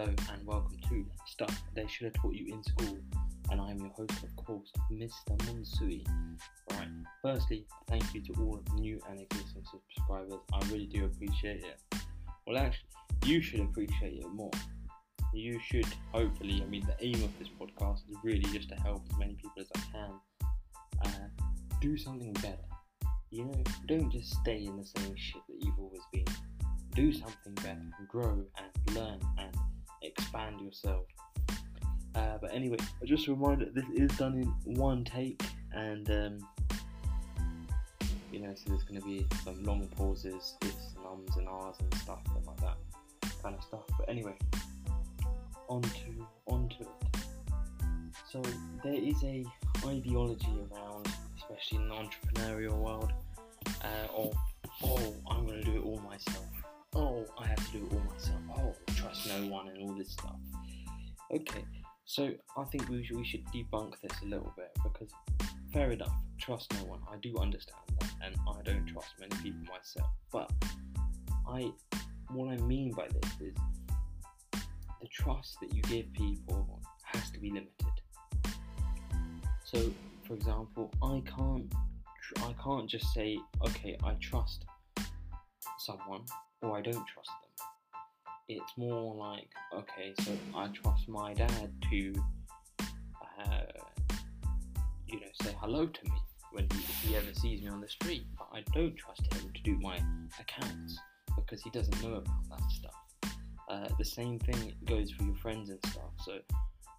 Hello and welcome to Stuff They Should Have Taught You in School. And I'm your host, of course, Mr. Monsui. Right, firstly, thank you to all new and existing subscribers. I really do appreciate it. Well, actually, you should appreciate it more. You should, hopefully, I mean, the aim of this podcast is really just to help as many people as I can uh, do something better. You know, don't just stay in the same shit that you've always been. Do something better, grow and learn and expand yourself. Uh, but anyway, just a reminder this is done in one take, and um, you know, so there's going to be some long pauses, ifs and ums and ahs and stuff and like that kind of stuff. But anyway, on to onto it. So there is a ideology around, especially in the entrepreneurial world, uh, of Okay, so I think we should, we should debunk this a little bit because fair enough, trust no one. I do understand that, and I don't trust many people myself. But I, what I mean by this is the trust that you give people has to be limited. So, for example, I can't, I can't just say, okay, I trust someone or I don't trust them. It's more like, okay, so I trust my dad to, uh, you know, say hello to me when he, he ever sees me on the street, but I don't trust him to do my accounts because he doesn't know about that stuff. Uh, the same thing goes for your friends and stuff. So,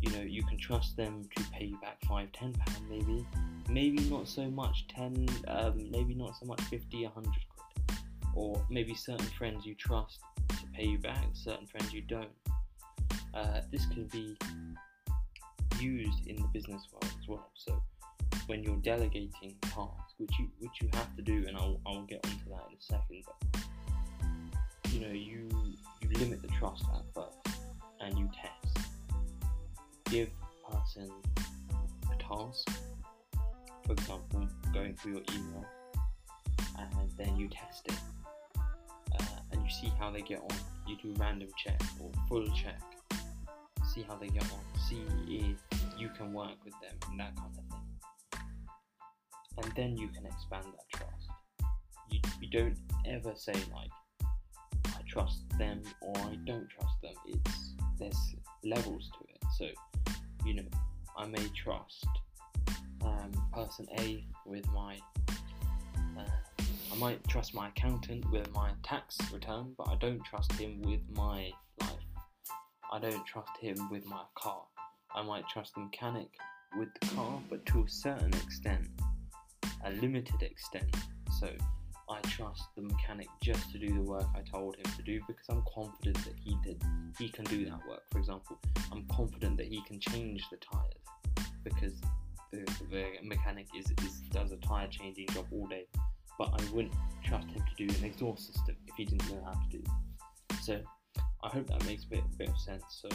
you know, you can trust them to pay you back five, ten pound, maybe, maybe not so much, ten, um, maybe not so much, fifty, a hundred quid, or maybe certain friends you trust pay you back, certain friends you don't. Uh, this can be used in the business world as well. So, when you're delegating tasks, which you which you have to do, and I'll I'll get onto that in a second, but you know you you limit the trust at first and you test. Give a person a task, for example, going through your email, and then you test it, you see how they get on. You do random check or full check, see how they get on, see if you can work with them and that kind of thing, and then you can expand that trust. You you don't ever say like I trust them or I don't trust them. It's there's levels to it. So, you know, I may trust um, person A with my. Uh, I might trust my accountant with my tax return, but I don't trust him with my life. I don't trust him with my car. I might trust the mechanic with the car, but to a certain extent, a limited extent. So, I trust the mechanic just to do the work I told him to do because I'm confident that he did he can do that work. For example, I'm confident that he can change the tires because the, the mechanic is, is does a tire changing job all day. But I wouldn't trust him to do an exhaust system if he didn't know how to do. So I hope that makes a bit, a bit of sense. So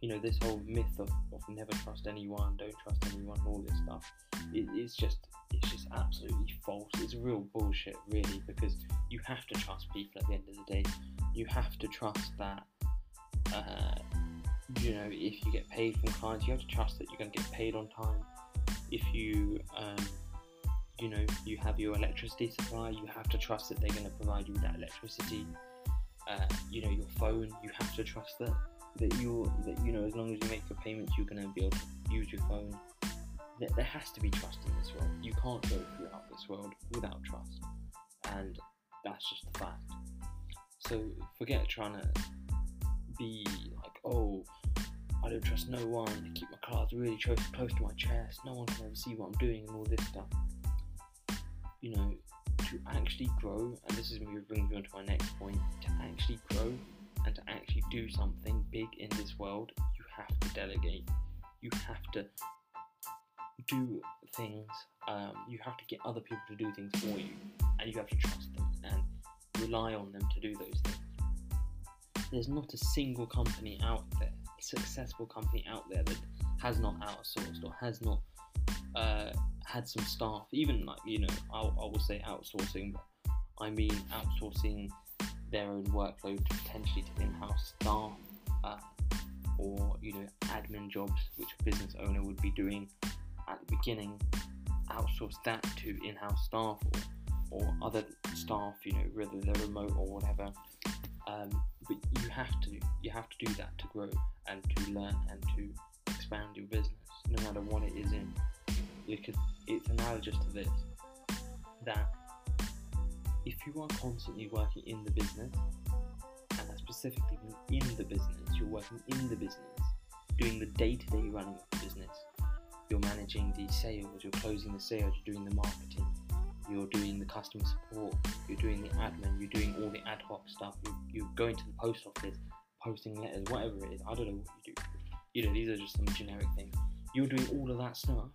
you know this whole myth of, of never trust anyone, don't trust anyone, all this stuff. It, it's just it's just absolutely false. It's real bullshit, really, because you have to trust people at the end of the day. You have to trust that, uh, you know, if you get paid from clients, you have to trust that you're going to get paid on time. If you, um, you know, you have your electricity supply, you have to trust that they're going to provide you with that electricity. Uh, you know, your phone, you have to trust that that you that you know, as long as you make your payments, you're going to be able to use your phone there has to be trust in this world. You can't go throughout this world without trust, and that's just the fact. So forget trying to be like, oh, I don't trust no one. I keep my cards really close, close to my chest. No one can ever see what I'm doing and all this stuff. You know, to actually grow, and this is brings me on to my next point. To actually grow and to actually do something big in this world, you have to delegate. You have to do things, um, you have to get other people to do things for you, and you have to trust them and rely on them to do those things. There's not a single company out there, a successful company out there that has not outsourced or has not uh, had some staff, even like, you know, I, I will say outsourcing, but I mean outsourcing their own workload potentially to in house staff uh, or you know admin jobs which a business owner would be doing at the beginning, outsource that to in-house staff or, or other staff, you know, whether they're remote or whatever. Um, but you have to you have to do that to grow and to learn and to expand your business, no matter what it is in. Because it's analogous to this that if you are constantly working in the business, and specifically in the business, you're working in the business, doing the day-to-day running of the business. You're managing the sales, you're closing the sales, you're doing the marketing, you're doing the customer support, you're doing the admin, you're doing all the ad hoc stuff, you're, you're going to the post office, posting letters, whatever it is. I don't know what you do. You know, these are just some generic things. You're doing all of that stuff.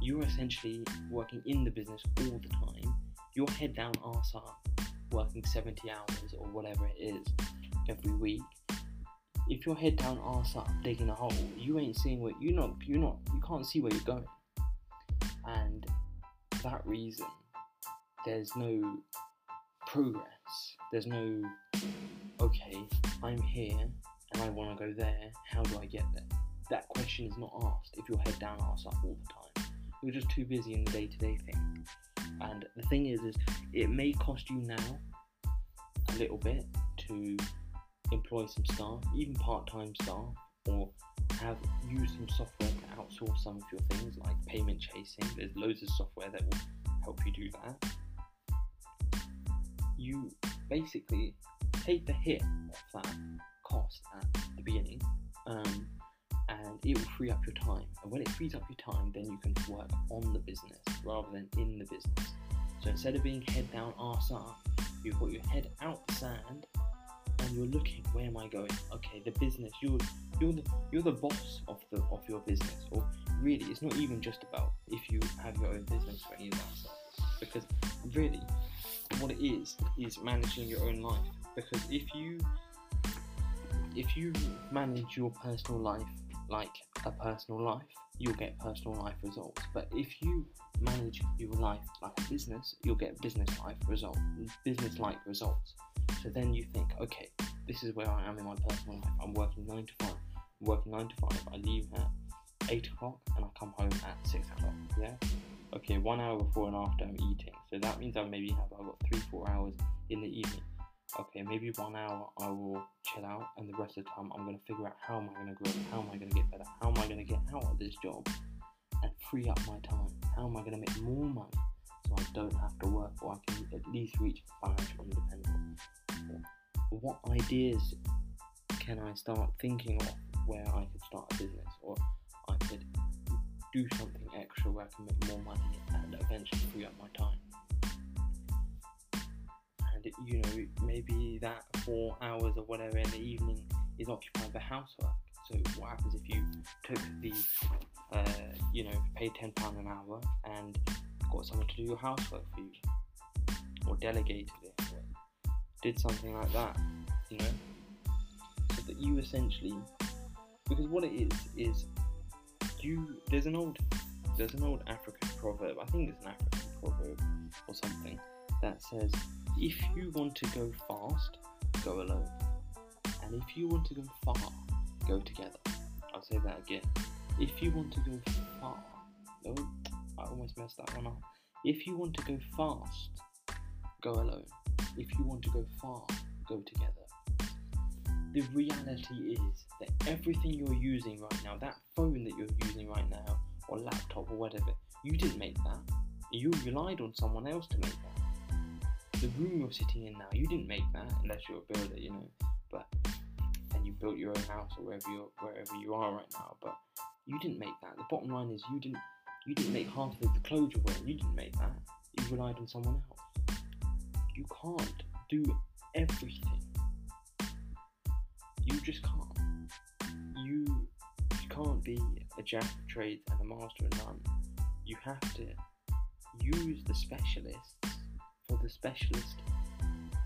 You're essentially working in the business all the time. You're head down, arse up, working 70 hours or whatever it is every week. If you're head down, arse up, digging a hole, you ain't seeing where you're not. You're not. You can't see where you're going. And for that reason, there's no progress. There's no, okay, I'm here and I want to go there. How do I get there? That question is not asked if you're head down, ass up all the time. You're just too busy in the day to day thing. And the thing is, is it may cost you now a little bit to employ some staff, even part-time staff, or have used some software to outsource some of your things like payment chasing. There's loads of software that will help you do that you basically take the hit of that cost at the beginning, um, and it will free up your time. And when it frees up your time, then you can work on the business rather than in the business. So instead of being head down, arse up, you've got your head out the sand, and you're looking. Where am I going? Okay, the business. You're you're the you're the boss of the of your business. Or really, it's not even just about if you have your own business or any of that stuff. Because really, what it is is managing your own life because if you if you manage your personal life like a personal life you'll get personal life results. But if you manage your life like a business you'll get business life result business like results. So then you think okay this is where i am in my personal life. I'm working 9 to 5 I'm working 9 to 5 i leave at 8 o'clock and i come home at 6 o'clock yeah? Okay, one hour before and after I'm eating. So that means I maybe have I've got three, four hours in the evening. Okay, maybe one hour I will chill out, and the rest of the time I'm gonna figure out how am I gonna grow, how am I gonna get better, how am I gonna get out of this job and free up my time. How am I gonna make more money so I don't have to work, or I can at least reach financial independence. What ideas can I start thinking of where I could start a business, or I could do something extra where I can make more money and eventually free up my time. And you know, maybe that four hours or whatever in the evening is occupied by housework. So what happens if you took the, uh, you know, paid ten pound an hour and got someone to do your housework for you, or delegated it, or did something like that, you know, so that you essentially, because what it is is you there's an old there's an old African proverb. I think it's an African proverb or something that says, "If you want to go fast, go alone, and if you want to go far, go together." I'll say that again. If you want to go far, no, I almost messed that one up. If you want to go fast, go alone. If you want to go far, go together the reality is that everything you're using right now, that phone that you're using right now, or laptop or whatever, you didn't make that. You relied on someone else to make that. The room you're sitting in now, you didn't make that unless you're a builder, you know. But and you built your own house or wherever you're, wherever you are right now, but you didn't make that. The bottom line is you didn't you didn't make half of the clothes you're wearing. You didn't make that. You relied on someone else. You can't do everything you just can't. You, can't be a jack of trades and a master of none. You have to use the specialists for the specialist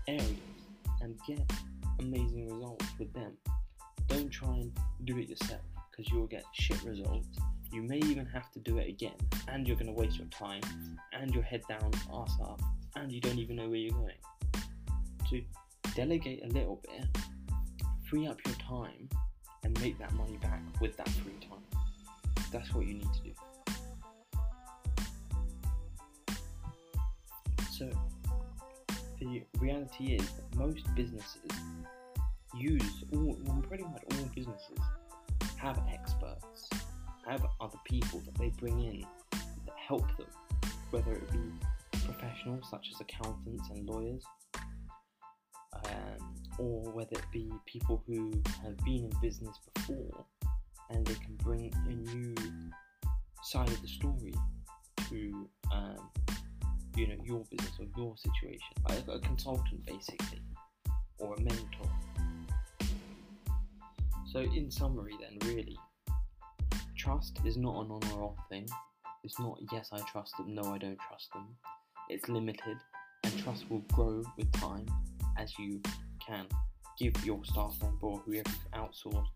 areas and get amazing results with them. Don't try and do it yourself because you'll get shit results. You may even have to do it again, and you're going to waste your time, and your head down, ass up, and you don't even know where you're going. To delegate a little bit free up your time and make that money back with that free time. That's what you need to do. So, the reality is that most businesses use, all, well, pretty much all businesses have experts, have other people that they bring in that help them, whether it be professionals such as accountants and lawyers, um, or whether it be people who have been in business before and they can bring a new side of the story to um, you know your business or your situation like a consultant basically or a mentor. So in summary then really trust is not an on or off thing. It's not yes i trust them no i don't trust them. It's limited and trust will grow with time as you can give your staff member or whoever you've outsourced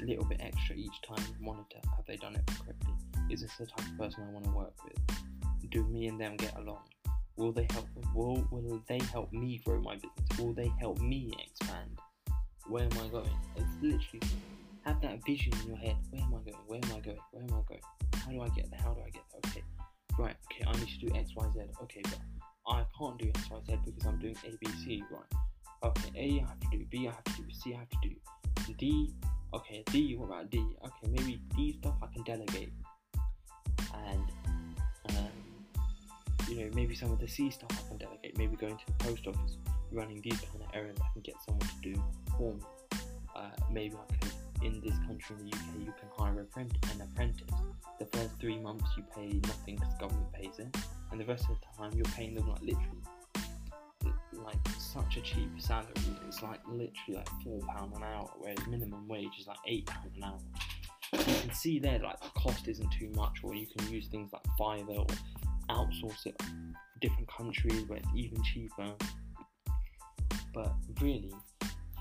a little bit extra each time you monitor have they done it correctly? Is this the type of person i want to work with? Do me and them get along Will they help? Will will they help me grow my business? Will they help me expand? Where am I going? It's literally have that vision in your head. Where am I going? Where am I going? Where am I going? How do I get there? How do I get there? Okay, right. Okay, I need to do X, Y, Z. Okay, but I can't do X, Y, Z because I'm doing A, B, C. Right. Okay, A I have to do, B I have to do, C I have to do, D. Okay, D. What about D? Okay, maybe D stuff I can delegate. And um, you know, maybe some of the C stuff I can delegate. Maybe going to the post office, running these kind of errands, I can get someone to do for me. Uh, maybe I can, in this country, in the UK, you can hire an apprentice. The first three months you pay nothing because government pays it, and the rest of the time you're paying them like literally like such a cheap salary. It's like literally like four pound an hour, whereas minimum wage is like eight pound an hour. You can see there like the cost isn't too much, or you can use things like Fiverr or outsource it to different countries where it's even cheaper. But really,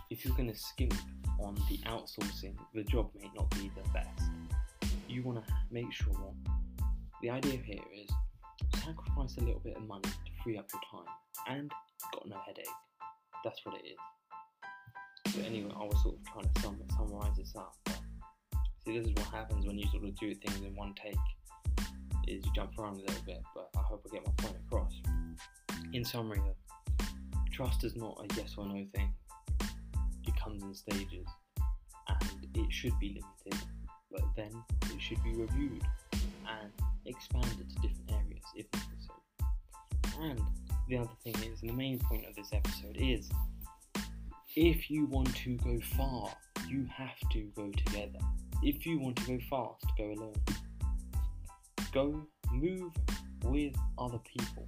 if you're going to skimp on the outsourcing, the job may not be the best. You want to make sure the idea here is sacrifice a little bit of money to free up your time and got no headache. That's what it is. So anyway, I was sort of trying to sum, summarize this up. See, this is what happens when you sort of do things in one take is jump around a little bit, but I hope I get my point across. In summary, though, trust is not a yes or no thing. It comes in stages, and it should be limited, but then it should be reviewed and expanded to different areas if necessary. And the other thing is, the main point of this episode is, if you want to go far, you have to go together. If you want to go fast, go alone go move with other people.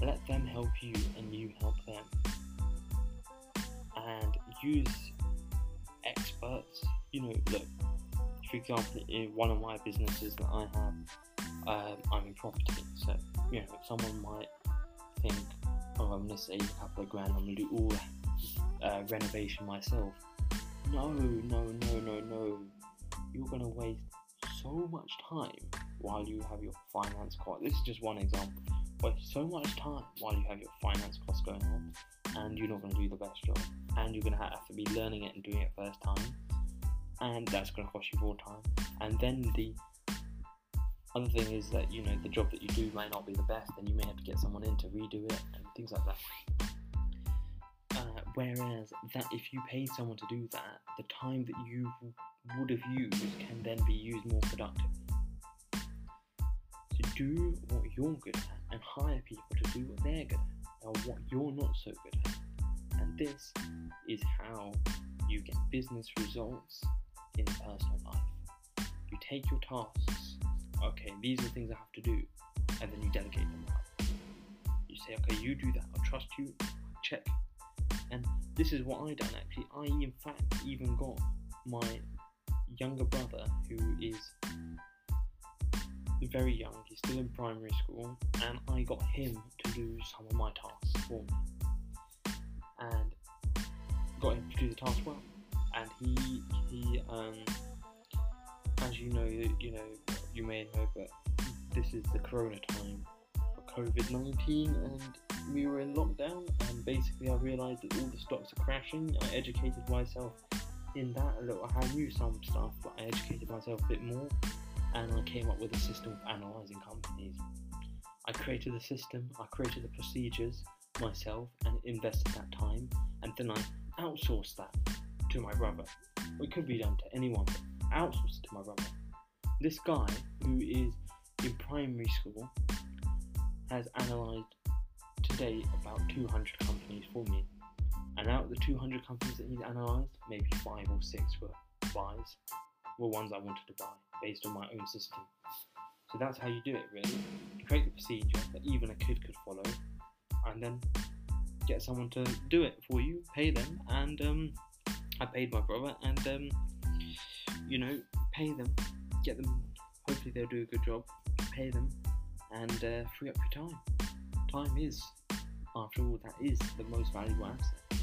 Let them help you and you help them. And use experts. You know, look, for example, in one of my businesses that I have, um, I'm in property. So, you know, someone might think, oh, I'm going to save a couple of grand, I'm going to do all uh, renovation myself. No, no, no, no, no. You're going to waste so much time while you have your finance cost. This is just one example. But so much time while you have your finance costs going on, and you're not going to do the best job, and you're going to have to be learning it and doing it first time, and that's going to cost you more time. And then the other thing is that you know the job that you do may not be the best, and you may have to get someone in to redo it and things like that. Whereas that if you pay someone to do that, the time that you would have used can then be used more productively So do what you're good at and hire people to do what they're good at or what you're not so good at. And this is how you get business results in personal life. You take your tasks, okay, these are the things I have to do, and then you delegate them out. You say, okay, you do that, I'll trust you, check. This is what I done actually. I, in fact, even got my younger brother who is very young, he's still in primary school, and I got him to do some of my tasks for me. And got him to do the task well. And he he um as you know you know you may know but this is the corona time for COVID nineteen and we were in lockdown, and basically I realised that all the stocks are crashing. I educated myself in that a little. I knew some stuff, but I educated myself a bit more, and I came up with a system of analysing companies. I created the system, I created the procedures myself, and invested that time, and then I outsourced that to my brother. It could be done to anyone, but outsourced to my brother. This guy, who is in primary school, has analysed about 200 companies for me. And out of the 200 companies that he's analysed, maybe five or six were buys, were ones I wanted to buy based on my own system. So that's how you do it, really. You create the procedure that even a kid could follow, and then get someone to do it for you, pay them, and um, I paid my brother, and um, you know, pay them, get them. Hopefully, they'll do a good job. Pay them, and uh, free up your time. Time is, after all, that is the most valuable asset.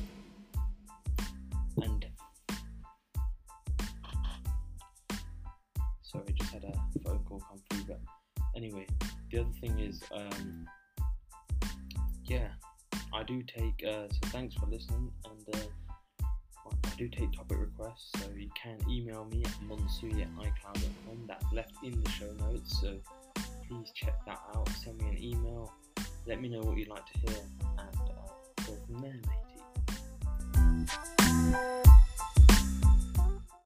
And sorry, I just had a phone call come through. But anyway, the other thing is, um, yeah, I do take. Uh, so thanks for listening, and uh, I do take topic requests. So you can email me at monsui at icloud.com. That's left in the show notes. So please check that out. Send me an email. Let me know what you'd like to hear, and uh, from there, matey.